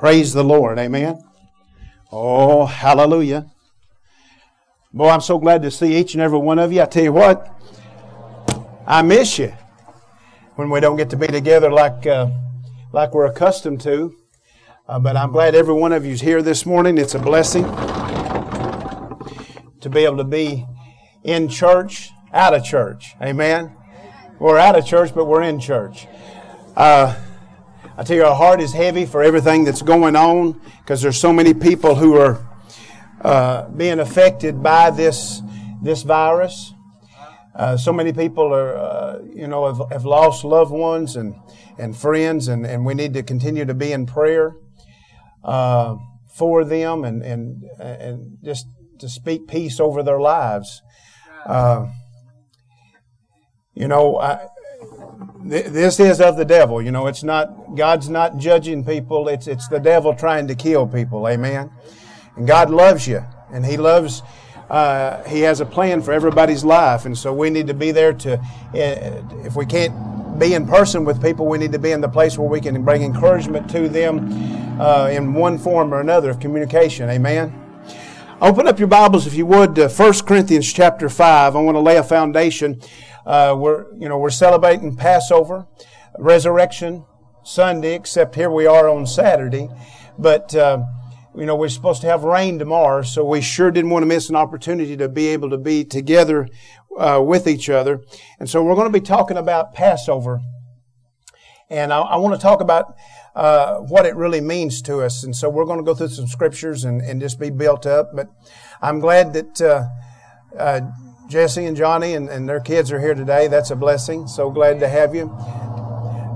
Praise the Lord. Amen. Oh, hallelujah. Boy, I'm so glad to see each and every one of you. I tell you what, I miss you when we don't get to be together like, uh, like we're accustomed to. Uh, but I'm glad every one of you's here this morning. It's a blessing to be able to be in church, out of church. Amen. We're out of church, but we're in church. Uh, I tell you, our heart is heavy for everything that's going on because there's so many people who are uh, being affected by this this virus. Uh, so many people are, uh, you know, have, have, lost loved ones and, and friends, and, and we need to continue to be in prayer uh, for them and, and, and just to speak peace over their lives. Uh, you know, I, this is of the devil. You know, it's not, God's not judging people. It's, it's the devil trying to kill people. Amen. And God loves you. And He loves, uh, He has a plan for everybody's life. And so we need to be there to, uh, if we can't be in person with people, we need to be in the place where we can bring encouragement to them uh, in one form or another of communication. Amen. Open up your Bibles, if you would, to 1 Corinthians chapter 5. I want to lay a foundation uh, we're, you know, we're celebrating Passover, Resurrection Sunday, except here we are on Saturday. But, uh, you know, we're supposed to have rain tomorrow, so we sure didn't want to miss an opportunity to be able to be together uh, with each other. And so we're going to be talking about Passover. And I, I want to talk about uh, what it really means to us. And so we're going to go through some scriptures and, and just be built up. But I'm glad that uh, uh, Jesse and Johnny and, and their kids are here today. That's a blessing. So glad to have you.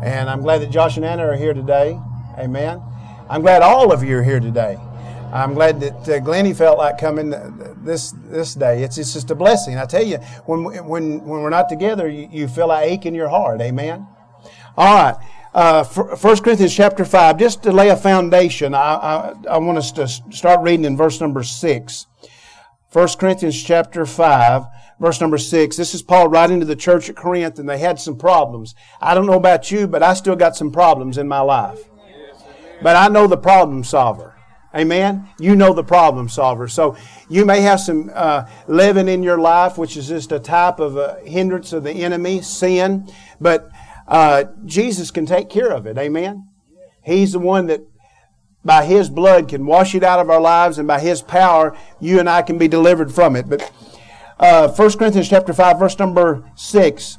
And I'm glad that Josh and Anna are here today. Amen. I'm glad all of you are here today. I'm glad that uh, Glennie felt like coming this this day. It's, it's just a blessing. I tell you, when when when we're not together, you, you feel a ache in your heart. Amen. All right. Uh, 1 Corinthians chapter 5, just to lay a foundation, I, I, I want us to start reading in verse number 6. 1 Corinthians chapter 5, verse number six. This is Paul writing to the church at Corinth, and they had some problems. I don't know about you, but I still got some problems in my life. But I know the problem solver. Amen. You know the problem solver. So you may have some uh, living in your life, which is just a type of a hindrance of the enemy, sin. But uh, Jesus can take care of it. Amen. He's the one that by His blood can wash it out of our lives, and by His power, you and I can be delivered from it. But uh, 1 Corinthians chapter 5, verse number 6,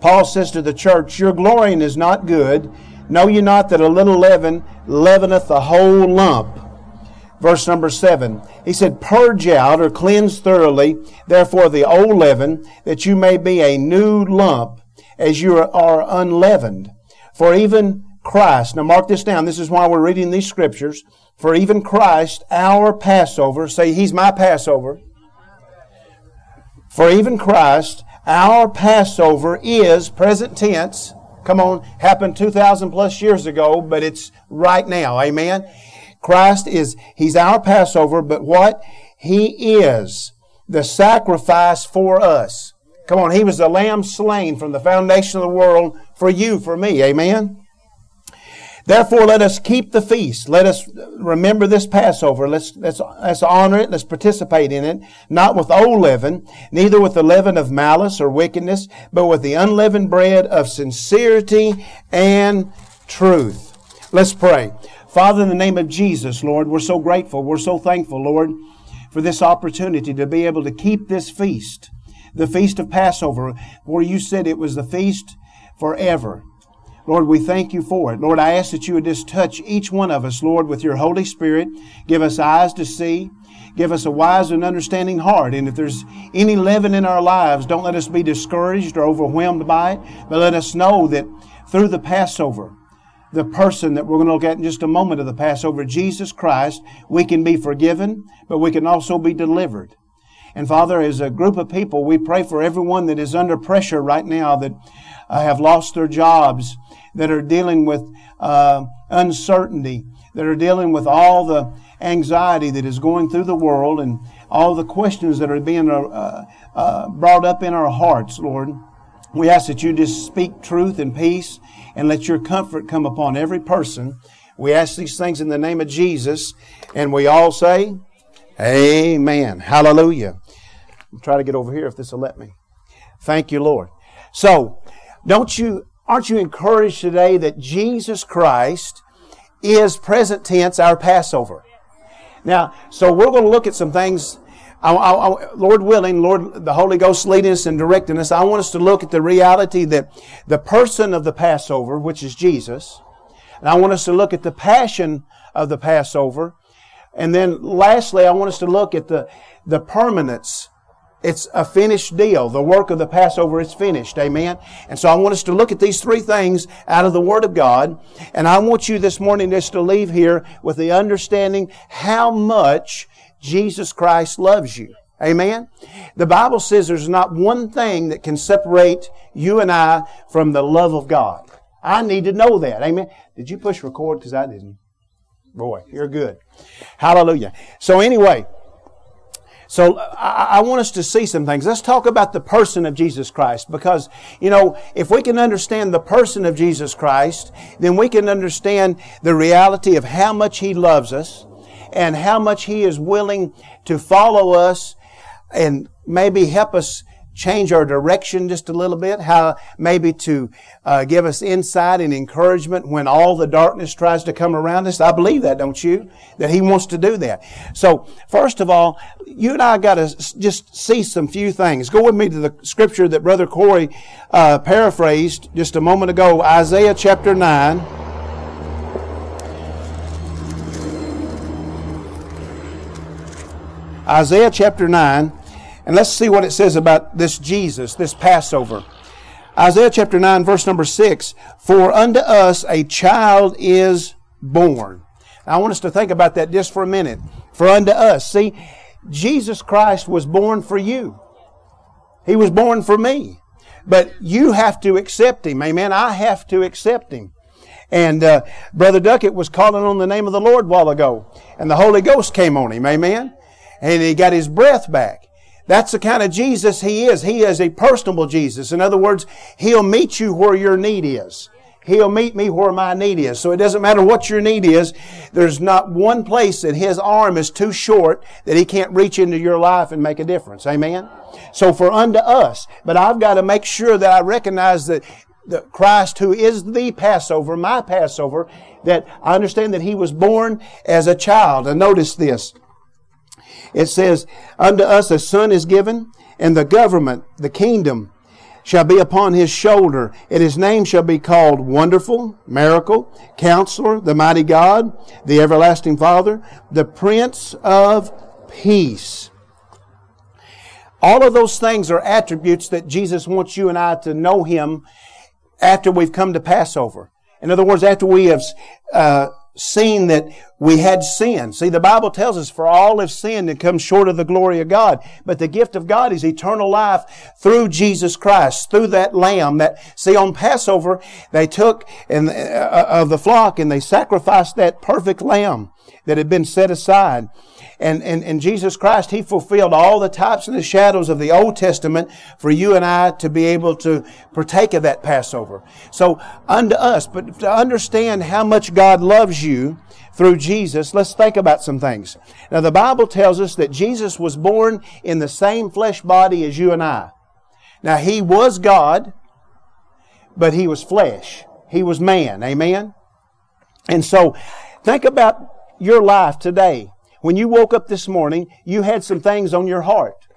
Paul says to the church, Your glorying is not good. Know ye not that a little leaven leaveneth the whole lump? Verse number 7, he said, Purge out or cleanse thoroughly, therefore, the old leaven, that you may be a new lump, as you are unleavened. For even Christ, now mark this down, this is why we're reading these scriptures. For even Christ, our Passover, say, He's my Passover for even Christ, our Passover is present tense. Come on, happened 2,000 plus years ago, but it's right now. Amen. Christ is, He's our Passover, but what? He is the sacrifice for us. Come on, He was the lamb slain from the foundation of the world for you, for me. Amen. Therefore, let us keep the feast. Let us remember this Passover. Let's, let's, let's honor it. Let's participate in it. Not with old leaven, neither with the leaven of malice or wickedness, but with the unleavened bread of sincerity and truth. Let's pray. Father, in the name of Jesus, Lord, we're so grateful. We're so thankful, Lord, for this opportunity to be able to keep this feast, the feast of Passover, where you said it was the feast forever. Lord, we thank you for it. Lord, I ask that you would just touch each one of us, Lord, with your Holy Spirit. Give us eyes to see. Give us a wise and understanding heart. And if there's any leaven in our lives, don't let us be discouraged or overwhelmed by it, but let us know that through the Passover, the person that we're going to look at in just a moment of the Passover, Jesus Christ, we can be forgiven, but we can also be delivered. And Father, as a group of people, we pray for everyone that is under pressure right now that uh, have lost their jobs, that are dealing with uh, uncertainty, that are dealing with all the anxiety that is going through the world and all the questions that are being uh, uh, brought up in our hearts, Lord. We ask that you just speak truth and peace and let your comfort come upon every person We ask these things in the name of Jesus, and we all say, Amen. Hallelujah. I'll try to get over here if this will let me. Thank you, Lord. So, don't you, aren't you encouraged today that Jesus Christ is present tense our Passover? Now, so we're going to look at some things. I, I, I, Lord willing, Lord, the Holy Ghost leading us and directing us. I want us to look at the reality that the person of the Passover, which is Jesus, and I want us to look at the passion of the Passover, and then lastly, I want us to look at the the permanence it's a finished deal. The work of the Passover is finished. Amen. And so I want us to look at these three things out of the Word of God. And I want you this morning just to leave here with the understanding how much Jesus Christ loves you. Amen. The Bible says there's not one thing that can separate you and I from the love of God. I need to know that. Amen. Did you push record? Because I didn't. Boy, you're good. Hallelujah. So anyway, so I, I, want us to see some things. Let's talk about the person of Jesus Christ because, you know, if we can understand the person of Jesus Christ, then we can understand the reality of how much He loves us and how much He is willing to follow us and maybe help us change our direction just a little bit, how maybe to uh, give us insight and encouragement when all the darkness tries to come around us. I believe that, don't you? That He wants to do that. So, first of all, you and I got to just see some few things. Go with me to the scripture that Brother Corey uh, paraphrased just a moment ago, Isaiah chapter 9. Isaiah chapter 9. And let's see what it says about this Jesus, this Passover. Isaiah chapter 9, verse number 6 For unto us a child is born. Now, I want us to think about that just for a minute. For unto us. See, Jesus Christ was born for you, He was born for me. But you have to accept Him. Amen. I have to accept Him. And uh, Brother Duckett was calling on the name of the Lord a while ago, and the Holy Ghost came on him. Amen. And he got his breath back. That's the kind of Jesus He is. He is a personable Jesus. In other words, He'll meet you where your need is. He'll meet me where my need is. So it doesn't matter what your need is. There's not one place that His arm is too short that He can't reach into your life and make a difference. Amen? So for unto us, but I've got to make sure that I recognize that the Christ who is the Passover, my Passover, that I understand that He was born as a child. And notice this. It says, Unto us a son is given, and the government, the kingdom, shall be upon his shoulder, and his name shall be called Wonderful, Miracle, Counselor, the Mighty God, the Everlasting Father, the Prince of Peace. All of those things are attributes that Jesus wants you and I to know him after we've come to Passover. In other words, after we have uh, seen that we had sin. See, the Bible tells us, for all have sinned and come short of the glory of God. But the gift of God is eternal life through Jesus Christ, through that lamb that, see, on Passover, they took and, uh, of the flock and they sacrificed that perfect lamb that had been set aside. And, and, and Jesus Christ, He fulfilled all the types and the shadows of the Old Testament for you and I to be able to partake of that Passover. So unto us, but to understand how much God loves you through Jesus, let's think about some things. Now the Bible tells us that Jesus was born in the same flesh body as you and I. Now He was God, but He was flesh. He was man. Amen? And so, think about your life today. When you woke up this morning, you had some things on your heart.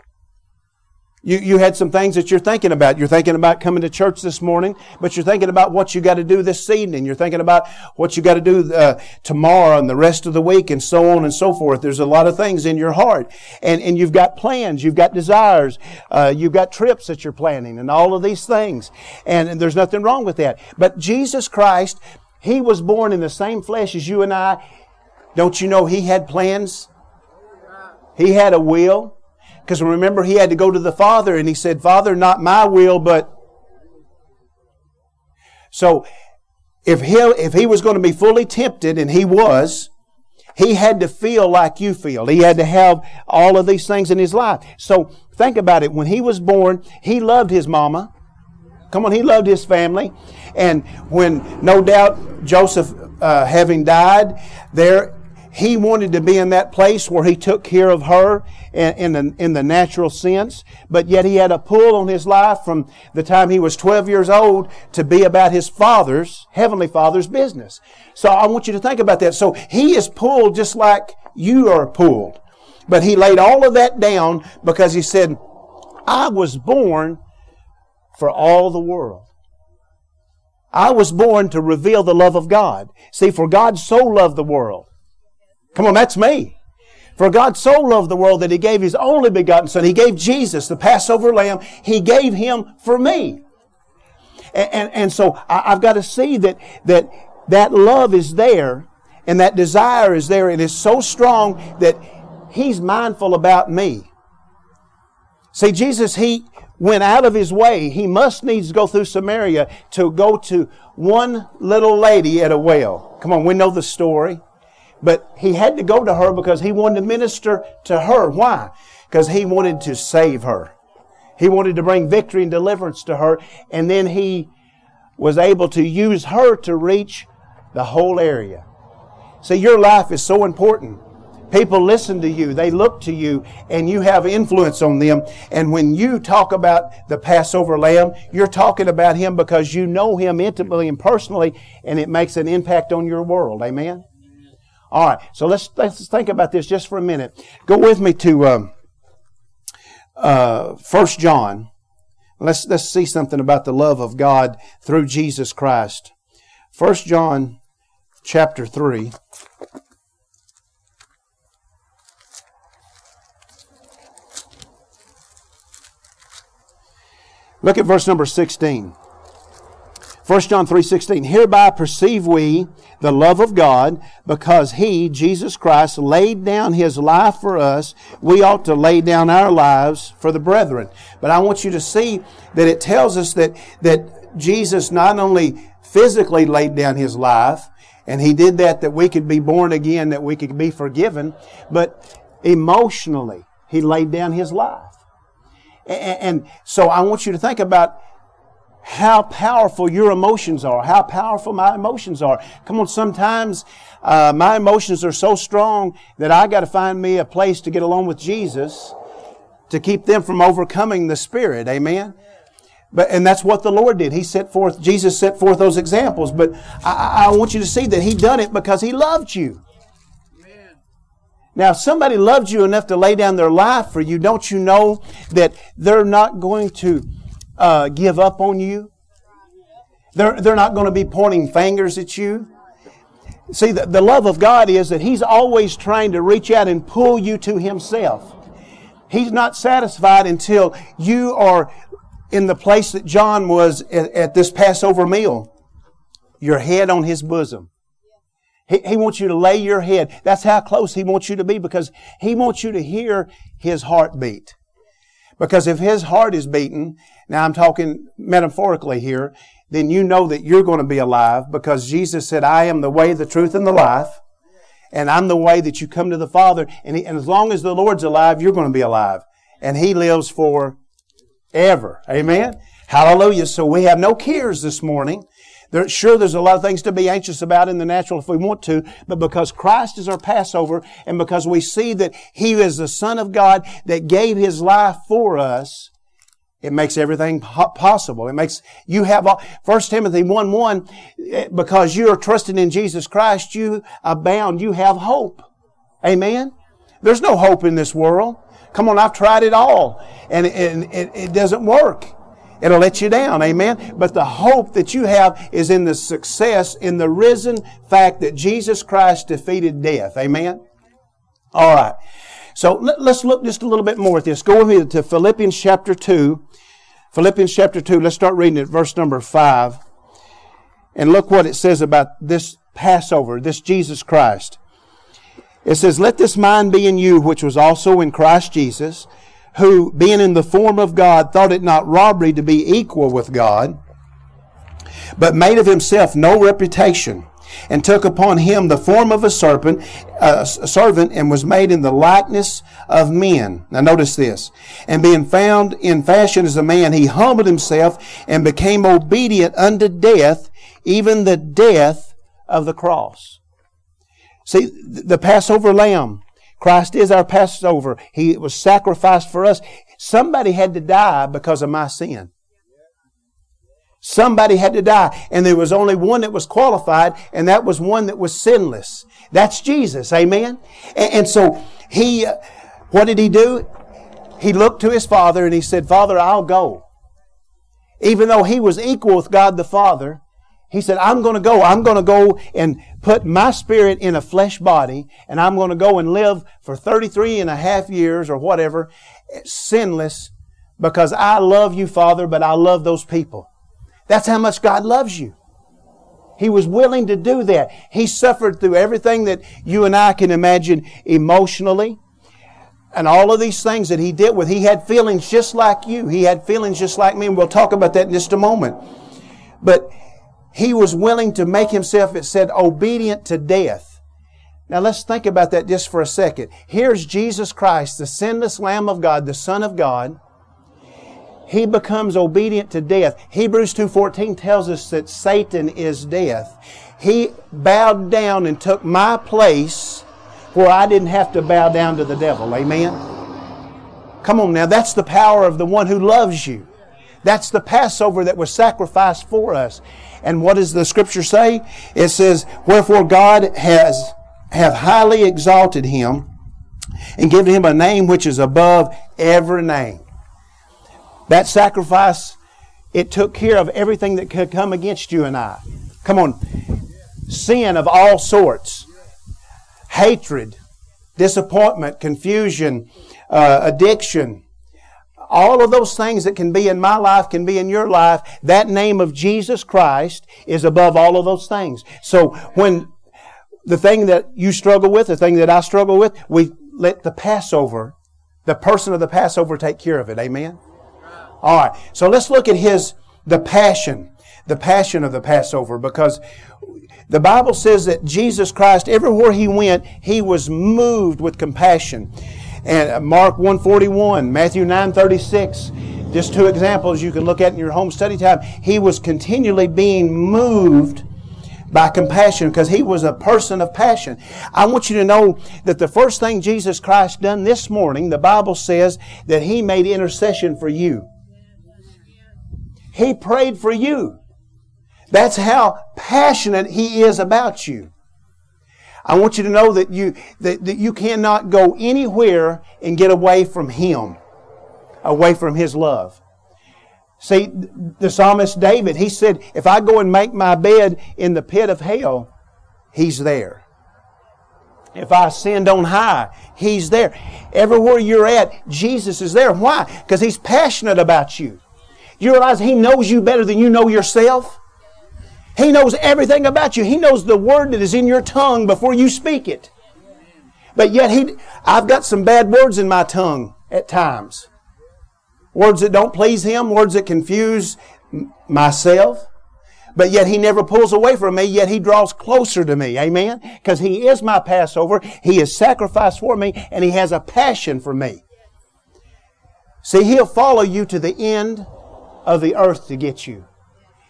You, you had some things that you're thinking about. You're thinking about coming to church this morning, but you're thinking about what you got to do this evening. You're thinking about what you got to do uh, tomorrow and the rest of the week and so on and so forth. There's a lot of things in your heart. And, and you've got plans, you've got desires, uh, you've got trips that you're planning and all of these things. And, and there's nothing wrong with that. But Jesus Christ, He was born in the same flesh as you and I. Don't you know he had plans? He had a will. Because remember, he had to go to the Father and he said, Father, not my will, but. So, if he, if he was going to be fully tempted, and he was, he had to feel like you feel. He had to have all of these things in his life. So, think about it. When he was born, he loved his mama. Come on, he loved his family. And when, no doubt, Joseph uh, having died, there he wanted to be in that place where he took care of her in, in, the, in the natural sense, but yet he had a pull on his life from the time he was 12 years old to be about his father's, heavenly father's business. So I want you to think about that. So he is pulled just like you are pulled. But he laid all of that down because he said, I was born for all the world. I was born to reveal the love of God. See, for God so loved the world Come on, that's me. For God so loved the world that He gave His only begotten Son. He gave Jesus, the Passover Lamb. He gave Him for me. And, and, and so I, have got to see that, that that love is there and that desire is there. It is so strong that He's mindful about me. See, Jesus, He went out of His way. He must needs go through Samaria to go to one little lady at a well. Come on, we know the story. But he had to go to her because he wanted to minister to her. Why? Because he wanted to save her. He wanted to bring victory and deliverance to her. And then he was able to use her to reach the whole area. See, your life is so important. People listen to you, they look to you, and you have influence on them. And when you talk about the Passover lamb, you're talking about him because you know him intimately and personally, and it makes an impact on your world. Amen? All right, so let's let's think about this just for a minute. Go with me to um, uh, First John. Let's let's see something about the love of God through Jesus Christ. First John, chapter three. Look at verse number 16. 1 John 3:16 Hereby perceive we the love of God because he Jesus Christ laid down his life for us we ought to lay down our lives for the brethren. But I want you to see that it tells us that that Jesus not only physically laid down his life and he did that that we could be born again that we could be forgiven but emotionally he laid down his life. And, and so I want you to think about how powerful your emotions are, how powerful my emotions are. Come on, sometimes uh, my emotions are so strong that I got to find me a place to get along with Jesus to keep them from overcoming the Spirit. Amen. But, and that's what the Lord did. He set forth, Jesus set forth those examples. But I, I want you to see that He done it because He loved you. Now, if somebody loved you enough to lay down their life for you, don't you know that they're not going to uh, give up on you. They're, they're not going to be pointing fingers at you. See, the, the love of God is that He's always trying to reach out and pull you to Himself. He's not satisfied until you are in the place that John was at, at this Passover meal. Your head on His bosom. He, he wants you to lay your head. That's how close He wants you to be because He wants you to hear His heartbeat. Because if his heart is beaten, now I'm talking metaphorically here, then you know that you're going to be alive because Jesus said, I am the way, the truth, and the life. And I'm the way that you come to the Father. And, he, and as long as the Lord's alive, you're going to be alive. And He lives for ever. Amen? Hallelujah. So we have no cares this morning. There, sure, there's a lot of things to be anxious about in the natural if we want to, but because Christ is our Passover and because we see that He is the Son of God that gave His life for us, it makes everything possible. It makes you have 1 Timothy 1 1, eh, because you are trusting in Jesus Christ, you abound, you have hope. Amen? There's no hope in this world. Come on, I've tried it all, and it, it doesn't work. It'll let you down. Amen. But the hope that you have is in the success, in the risen fact that Jesus Christ defeated death. Amen. All right. So let's look just a little bit more at this. Go with me to Philippians chapter 2. Philippians chapter 2. Let's start reading at verse number 5. And look what it says about this Passover, this Jesus Christ. It says, Let this mind be in you, which was also in Christ Jesus who, being in the form of God, thought it not robbery to be equal with God, but made of himself no reputation, and took upon him the form of a serpent, uh, a servant, and was made in the likeness of men. Now notice this. And being found in fashion as a man, he humbled himself and became obedient unto death, even the death of the cross. See, the Passover lamb, Christ is our Passover. He was sacrificed for us. Somebody had to die because of my sin. Somebody had to die. And there was only one that was qualified, and that was one that was sinless. That's Jesus. Amen? And, and so he, uh, what did he do? He looked to his father and he said, Father, I'll go. Even though he was equal with God the Father, he said, I'm going to go. I'm going to go and put my spirit in a flesh body, and I'm going to go and live for 33 and a half years or whatever, sinless, because I love you, Father, but I love those people. That's how much God loves you. He was willing to do that. He suffered through everything that you and I can imagine emotionally. And all of these things that he dealt with, he had feelings just like you. He had feelings just like me, and we'll talk about that in just a moment. But he was willing to make himself, it said, obedient to death. Now let's think about that just for a second. Here's Jesus Christ, the sinless Lamb of God, the Son of God he becomes obedient to death. Hebrews 2.14 tells us that Satan is death. He bowed down and took my place where I didn't have to bow down to the devil. Amen? Come on now, that's the power of the one who loves you. That's the Passover that was sacrificed for us. And what does the scripture say? It says, Wherefore God has have highly exalted him and given him a name which is above every name. That sacrifice, it took care of everything that could come against you and I. Come on. Sin of all sorts, hatred, disappointment, confusion, uh, addiction, all of those things that can be in my life can be in your life. That name of Jesus Christ is above all of those things. So when the thing that you struggle with, the thing that I struggle with, we let the Passover, the person of the Passover take care of it. Amen? All right. So let's look at his, the passion, the passion of the Passover because the Bible says that Jesus Christ, everywhere he went, he was moved with compassion. And uh, Mark 141, Matthew 936, just two examples you can look at in your home study time. He was continually being moved by compassion because he was a person of passion. I want you to know that the first thing Jesus Christ done this morning, the Bible says that he made intercession for you. He prayed for you. That's how passionate He is about you. I want you to know that you, that, that you cannot go anywhere and get away from Him, away from His love. See, the psalmist David, he said, if I go and make my bed in the pit of hell, He's there. If I ascend on high, He's there. Everywhere you're at, Jesus is there. Why? Because He's passionate about you. You realize He knows you better than you know yourself? He knows everything about you. He knows the word that is in your tongue before you speak it. But yet he, I've got some bad words in my tongue at times. Words that don't please Him, words that confuse myself. But yet He never pulls away from me, yet He draws closer to me. Amen? Because He is my Passover. He is sacrificed for me, and He has a passion for me. See, He'll follow you to the end of the earth to get you.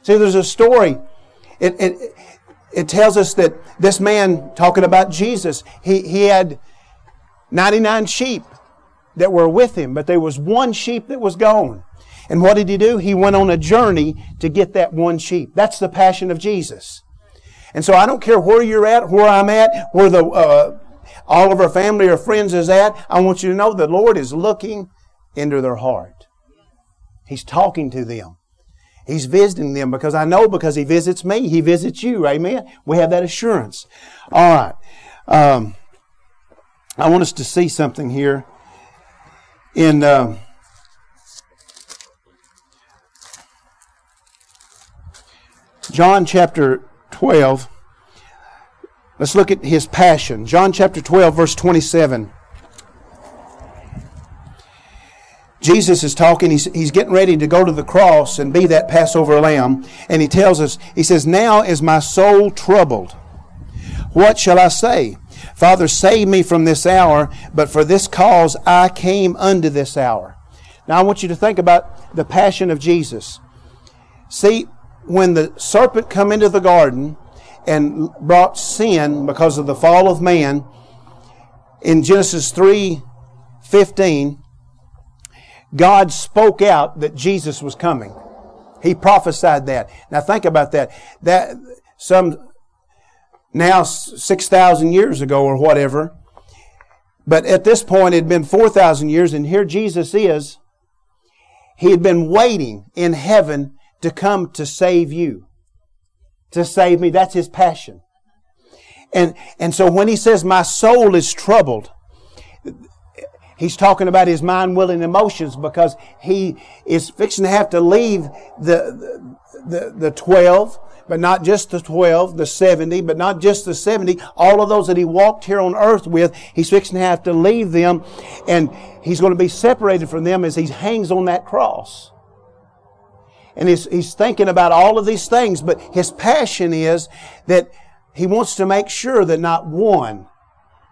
See, there's a story. It, it, it tells us that this man, talking about Jesus, he, he had 99 sheep that were with him, but there was one sheep that was gone. And what did he do? He went on a journey to get that one sheep. That's the passion of Jesus. And so I don't care where you're at, where I'm at, where the uh, all of our family or friends is at. I want you to know the Lord is looking into their heart. He's talking to them. He's visiting them because I know because He visits me, He visits you. Amen. We have that assurance. All right. Um, I want us to see something here in. Uh, John chapter 12. Let's look at his passion. John chapter 12, verse 27. Jesus is talking, he's, he's getting ready to go to the cross and be that Passover lamb. And he tells us, he says, Now is my soul troubled. What shall I say? Father, save me from this hour, but for this cause I came unto this hour. Now I want you to think about the passion of Jesus. See, when the serpent come into the garden and brought sin because of the fall of man, in Genesis 3 15, God spoke out that Jesus was coming. He prophesied that. Now think about that. That some now 6,000 years ago or whatever. But at this point, it had been 4,000 years, and here Jesus is. He had been waiting in heaven to come to save you, to save me. That's his passion. And, and so when he says, My soul is troubled, He's talking about his mind, will, and emotions because he is fixing to have to leave the, the, the 12, but not just the 12, the 70, but not just the 70, all of those that he walked here on earth with, he's fixing to have to leave them and he's going to be separated from them as he hangs on that cross. And he's, he's thinking about all of these things, but his passion is that he wants to make sure that not one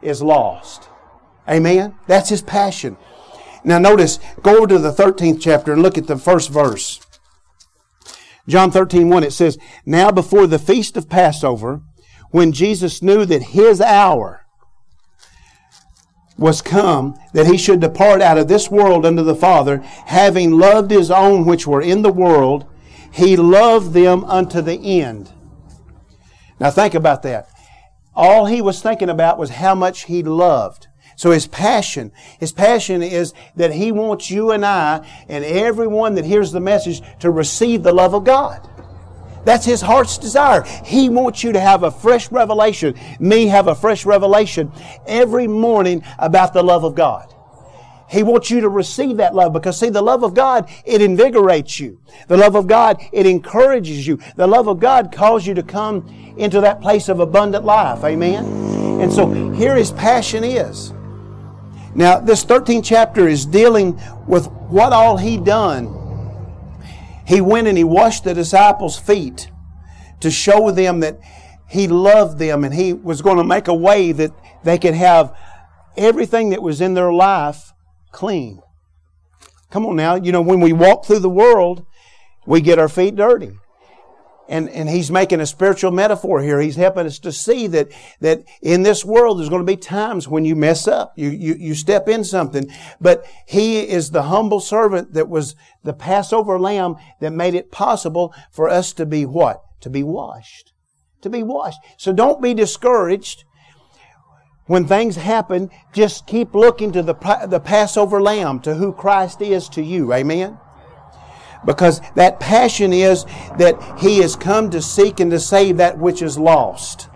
is lost. Amen? That's his passion. Now notice, go over to the 13th chapter and look at the first verse. John 13, 1, it says, Now before the feast of Passover, when Jesus knew that his hour was come, that he should depart out of this world unto the Father, having loved his own which were in the world, he loved them unto the end. Now think about that. All he was thinking about was how much he loved. So his passion, his passion is that he wants you and I and everyone that hears the message to receive the love of God. That's his heart's desire. He wants you to have a fresh revelation, me have a fresh revelation every morning about the love of God. He wants you to receive that love because see, the love of God, it invigorates you. The love of God, it encourages you. The love of God calls you to come into that place of abundant life. Amen? And so here his passion is. Now, this 13th chapter is dealing with what all he done. He went and he washed the disciples' feet to show them that he loved them and he was going to make a way that they could have everything that was in their life clean. Come on now, you know, when we walk through the world, we get our feet dirty and, and he's making a spiritual metaphor here. He's helping us to see that, that in this world there's going to be times when you mess up. You, you, you step in something. But he is the humble servant that was the Passover lamb that made it possible for us to be what? To be washed. To be washed. So don't be discouraged when things happen. Just keep looking to the, the Passover lamb, to who Christ is to you. Amen? Because that passion is that He has come to seek and to save that which is lost.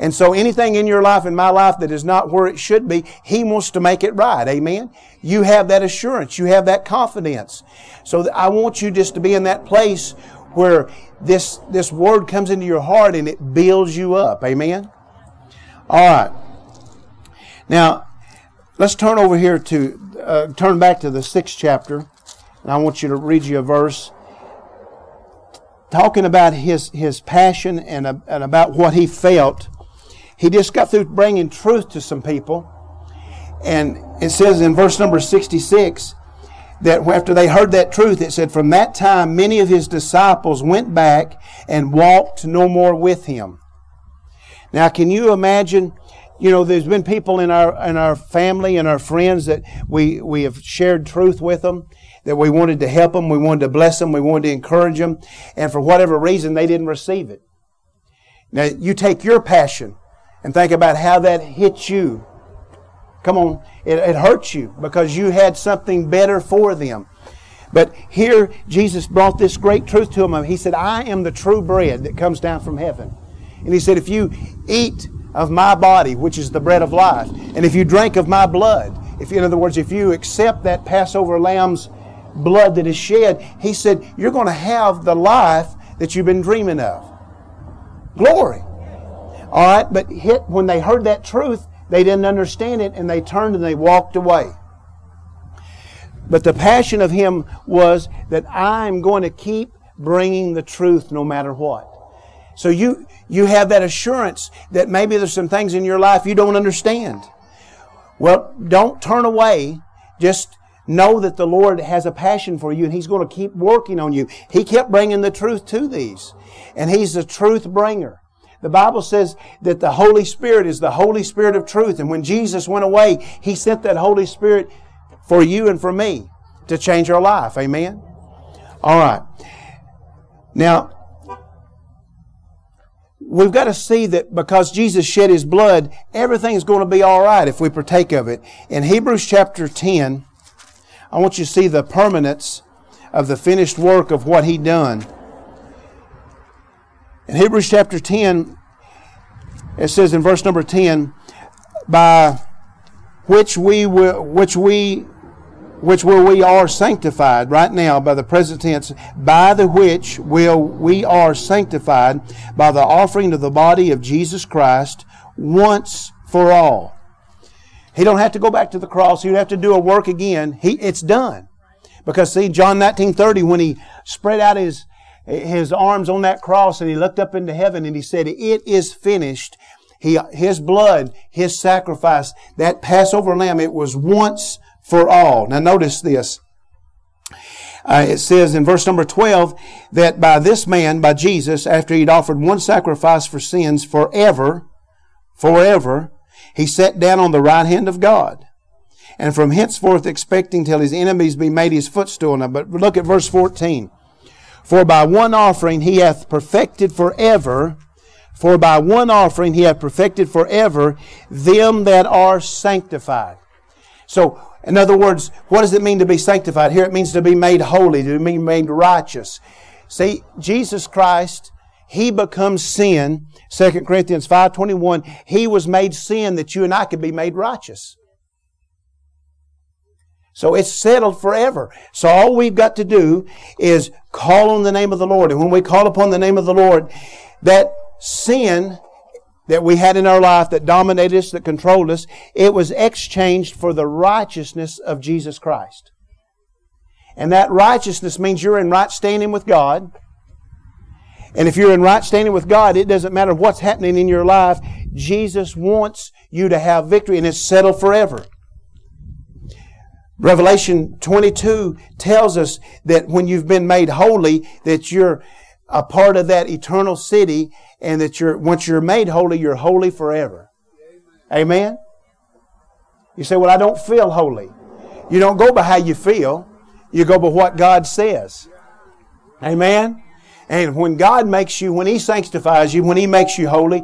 And so anything in your life, in my life, that is not where it should be, He wants to make it right. Amen? You have that assurance. You have that confidence. So I want you just to be in that place where this, this word comes into your heart and it builds you up. Amen? All right. Now, let's turn over here to, uh, turn back to the sixth chapter. And I want you to read you a verse talking about his, his passion and, uh, and about what he felt. He just got through bringing truth to some people. And it says in verse number 66 that after they heard that truth, it said, From that time, many of his disciples went back and walked no more with him. Now, can you imagine? You know, there's been people in our in our family and our friends that we we have shared truth with them, that we wanted to help them, we wanted to bless them, we wanted to encourage them, and for whatever reason, they didn't receive it. Now, you take your passion and think about how that hit you. Come on, it, it hurts you because you had something better for them. But here, Jesus brought this great truth to them. He said, I am the true bread that comes down from heaven. And He said, if you eat of my body, which is the bread of life, and if you drink of my blood, if in other words, if you accept that Passover lamb's blood that is shed, he said, You're going to have the life that you've been dreaming of. Glory. All right, but hit, when they heard that truth, they didn't understand it and they turned and they walked away. But the passion of him was that I'm going to keep bringing the truth no matter what. So you, you have that assurance that maybe there's some things in your life you don't understand. Well, don't turn away. Just know that the Lord has a passion for you and He's going to keep working on you. He kept bringing the truth to these. And He's the truth bringer. The Bible says that the Holy Spirit is the Holy Spirit of truth. And when Jesus went away, He sent that Holy Spirit for you and for me to change our life. Amen? All right. Now, we've got to see that because Jesus shed His blood, everything's going to be all right if we partake of it. In Hebrews chapter 10, I want you to see the permanence of the finished work of what He done. In Hebrews chapter 10, it says in verse number 10, by which we will, which we which where we are sanctified right now by the present tense, by the which will we are sanctified by the offering of the body of Jesus Christ once for all. He don't have to go back to the cross. He don't have to do a work again. He, it's done. Because see, John 19:30, when he spread out his his arms on that cross and he looked up into heaven and he said, It is finished. He, his blood, his sacrifice, that Passover lamb, it was once for all. Now notice this. Uh, it says in verse number 12 that by this man, by Jesus, after he'd offered one sacrifice for sins forever, forever, he sat down on the right hand of God. And from henceforth expecting till his enemies be made his footstool. Now, but look at verse 14. For by one offering he hath perfected forever, for by one offering he hath perfected forever them that are sanctified. So, in other words, what does it mean to be sanctified? Here it means to be made holy, to be made righteous. See, Jesus Christ, He becomes sin. 2 Corinthians 5.21, He was made sin that you and I could be made righteous. So it's settled forever. So all we've got to do is call on the name of the Lord. And when we call upon the name of the Lord, that sin that we had in our life that dominated us, that controlled us, it was exchanged for the righteousness of Jesus Christ. And that righteousness means you're in right standing with God. And if you're in right standing with God, it doesn't matter what's happening in your life. Jesus wants you to have victory and it's settled forever. Revelation 22 tells us that when you've been made holy, that you're a part of that eternal city and that you're, once you're made holy, you're holy forever. Amen? You say, well, I don't feel holy. You don't go by how you feel. You go by what God says. Amen? And when God makes you, when He sanctifies you, when He makes you holy,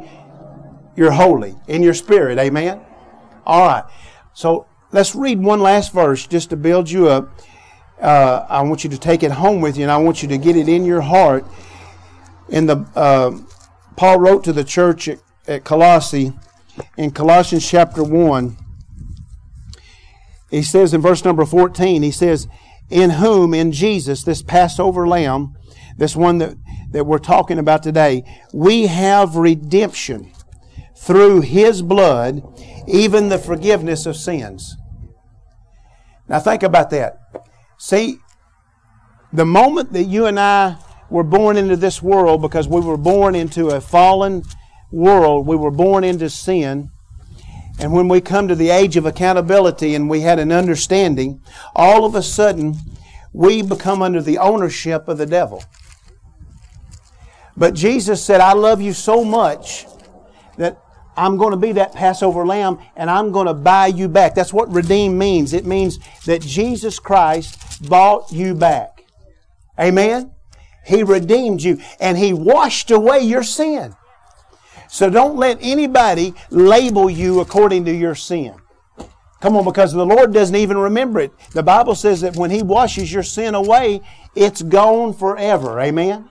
you're holy in your spirit. Amen? All right. So Let's read one last verse just to build you up. Uh, I want you to take it home with you, and I want you to get it in your heart. In the uh, Paul wrote to the church at, at Colossae in Colossians chapter one. He says in verse number 14, he says, In whom, in Jesus, this Passover lamb, this one that, that we're talking about today, we have redemption through his blood, even the forgiveness of sins. Now think about that. See, the moment that you and I were born into this world, because we were born into a fallen world, we were born into sin. And when we come to the age of accountability and we had an understanding, all of a sudden we become under the ownership of the devil. But Jesus said, I love you so much that I'm going to be that Passover lamb and I'm going to buy you back. That's what redeem means. It means that Jesus Christ bought you back. Amen? He redeemed you and He washed away your sin. So don't let anybody label you according to your sin. Come on, because the Lord doesn't even remember it. The Bible says that when He washes your sin away, it's gone forever. Amen?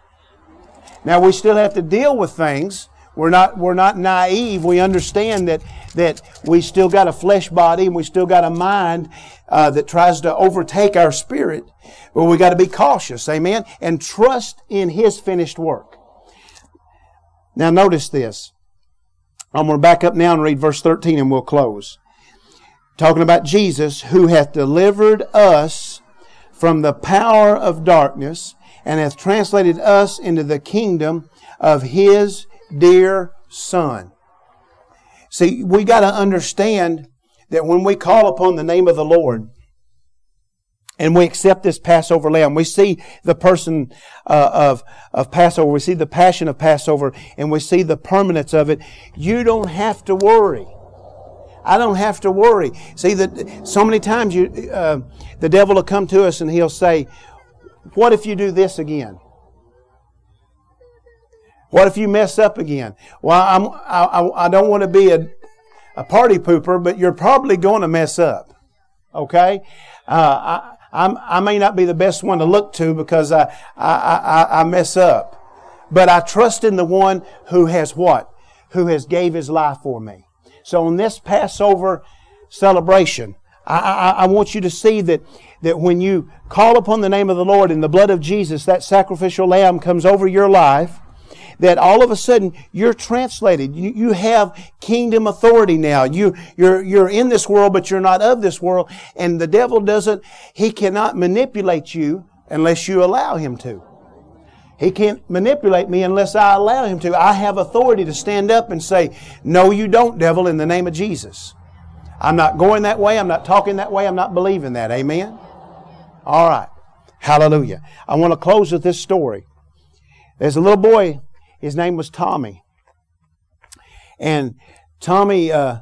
Now we still have to deal with things we're not, we're not naive. We understand that, that we still got a flesh body and we still got a mind uh, that tries to overtake our spirit. But we got to be cautious, amen, and trust in His finished work. Now notice this. I'm going to back up now and read verse 13 and we'll close. Talking about Jesus who hath delivered us from the power of darkness and hath translated us into the kingdom of His dear son. See, we got to understand that when we call upon the name of the Lord, and we accept this Passover lamb. We see the person uh, of of Passover. We see the passion of Passover, and we see the permanence of it. You don't have to worry. I don't have to worry. See that so many times you, uh, the devil will come to us and he'll say, "What if you do this again? What if you mess up again? Well, I'm, I, I don't want to be a, a party pooper, but you're probably going to mess up. Okay? Uh, I, I'm, i may not be the best one to look to because I, I, I, I mess up. But I trust in the one who has what? Who has gave his life for me. So on this Passover celebration, I, I, I, want you to see that, that when you call upon the name of the Lord and the blood of Jesus, that sacrificial lamb comes over your life, that all of a sudden you're translated. You, you have kingdom authority now. You, you're, you're in this world, but you're not of this world. And the devil doesn't, he cannot manipulate you unless you allow him to. He can't manipulate me unless I allow him to. I have authority to stand up and say, No, you don't, devil, in the name of Jesus. I'm not going that way. I'm not talking that way. I'm not believing that. Amen? All right. Hallelujah. I want to close with this story. There's a little boy his name was Tommy. And Tommy uh,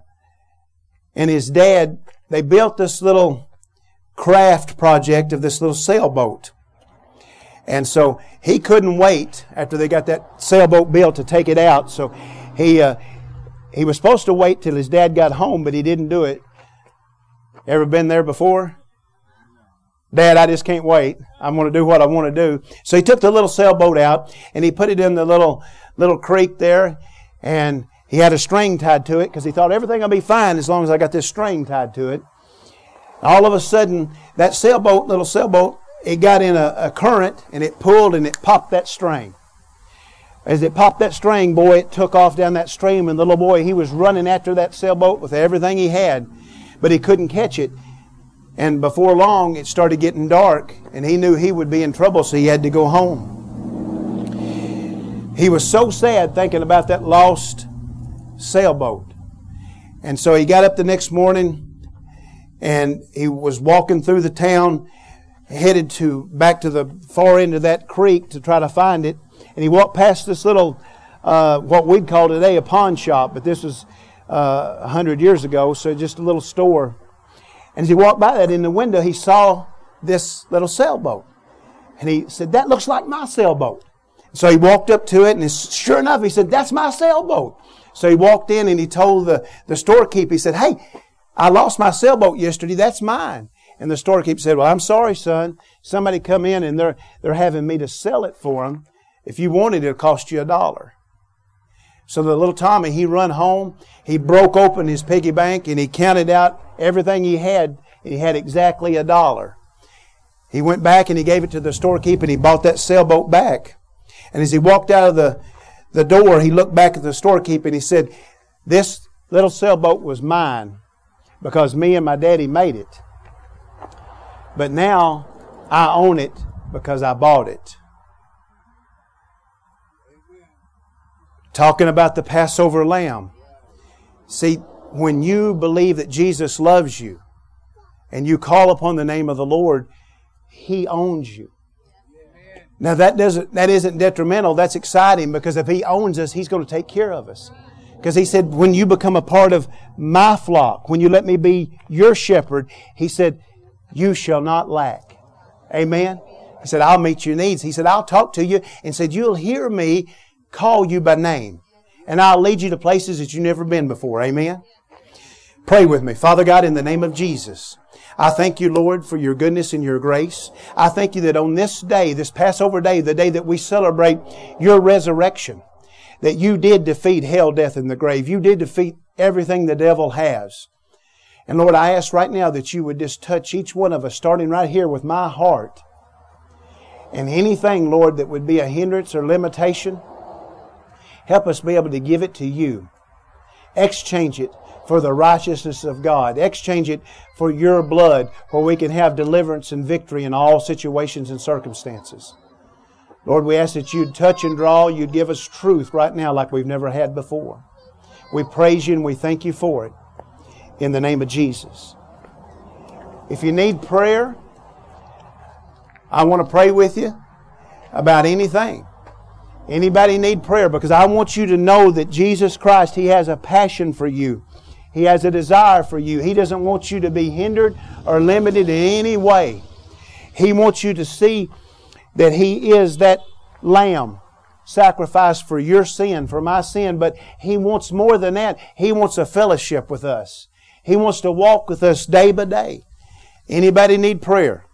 and his dad, they built this little craft project of this little sailboat. And so he couldn't wait after they got that sailboat built to take it out. So he, uh, he was supposed to wait till his dad got home, but he didn't do it. Ever been there before? Dad, I just can't wait. I'm going to do what I want to do. So he took the little sailboat out and he put it in the little, little creek there and he had a string tied to it because he thought everything will be fine as long as I got this string tied to it. All of a sudden, that sailboat, little sailboat, it got in a, a current and it pulled and it popped that string. As it popped that string, boy, it took off down that stream and the little boy, he was running after that sailboat with everything he had, but he couldn't catch it. And before long, it started getting dark, and he knew he would be in trouble, so he had to go home. He was so sad thinking about that lost sailboat. And so he got up the next morning and he was walking through the town, headed to back to the far end of that creek to try to find it. And he walked past this little, uh, what we'd call today a pawn shop, but this was uh, a uh, hundred years ago, so just a little store. And as he walked by that in the window, he saw this little sailboat. And he said, That looks like my sailboat. So he walked up to it, and sure enough, he said, That's my sailboat. So he walked in and he told the, the storekeeper, he said, Hey, I lost my sailboat yesterday. That's mine. And the storekeeper said, Well, I'm sorry, son. Somebody come in and they're, they're having me to sell it for them. If you want it, it'll cost you a dollar. So the little Tommy, he run home, he broke open his piggy bank and he counted out everything he had. He had exactly a dollar. He went back and he gave it to the storekeeper and he bought that sailboat back. And as he walked out of the, the door, he looked back at the storekeeper and he said, This little sailboat was mine because me and my daddy made it. But now I own it because I bought it. Talking about the Passover lamb. See, when you believe that Jesus loves you and you call upon the name of the Lord, He owns you. Now that doesn't that isn't detrimental. That's exciting because if He owns us, He's going to take care of us. Because He said, when you become a part of my flock, when you let me be your shepherd, He said, you shall not lack. Amen. He said, I'll meet your needs. He said, I'll talk to you and said, you'll hear me call you by name. And I'll lead you to places that you've never been before. Amen. Pray with me. Father God, in the name of Jesus, I thank you, Lord, for your goodness and your grace. I thank you that on this day, this Passover day, the day that we celebrate your resurrection, that you did defeat hell, death, and the grave. You did defeat everything the devil has. And Lord, I ask right now that you would just touch each one of us, starting right here with my heart. And anything, Lord, that would be a hindrance or limitation, help us be able to give it to you. Exchange it for the righteousness of God. Exchange it for your blood where we can have deliverance and victory in all situations and circumstances. Lord, we ask that you'd touch and draw, you'd give us truth right now like we've never had before. We praise you and we thank you for it in the name of Jesus. If you need prayer, I want to pray with you about anything. Anybody need prayer? Because I want you to know that Jesus Christ, He has a passion for you. He has a desire for you. He doesn't want you to be hindered or limited in any way. He wants you to see that He is that lamb sacrificed for your sin, for my sin, but He wants more than that. He wants a fellowship with us. He wants to walk with us day by day. Anybody need prayer?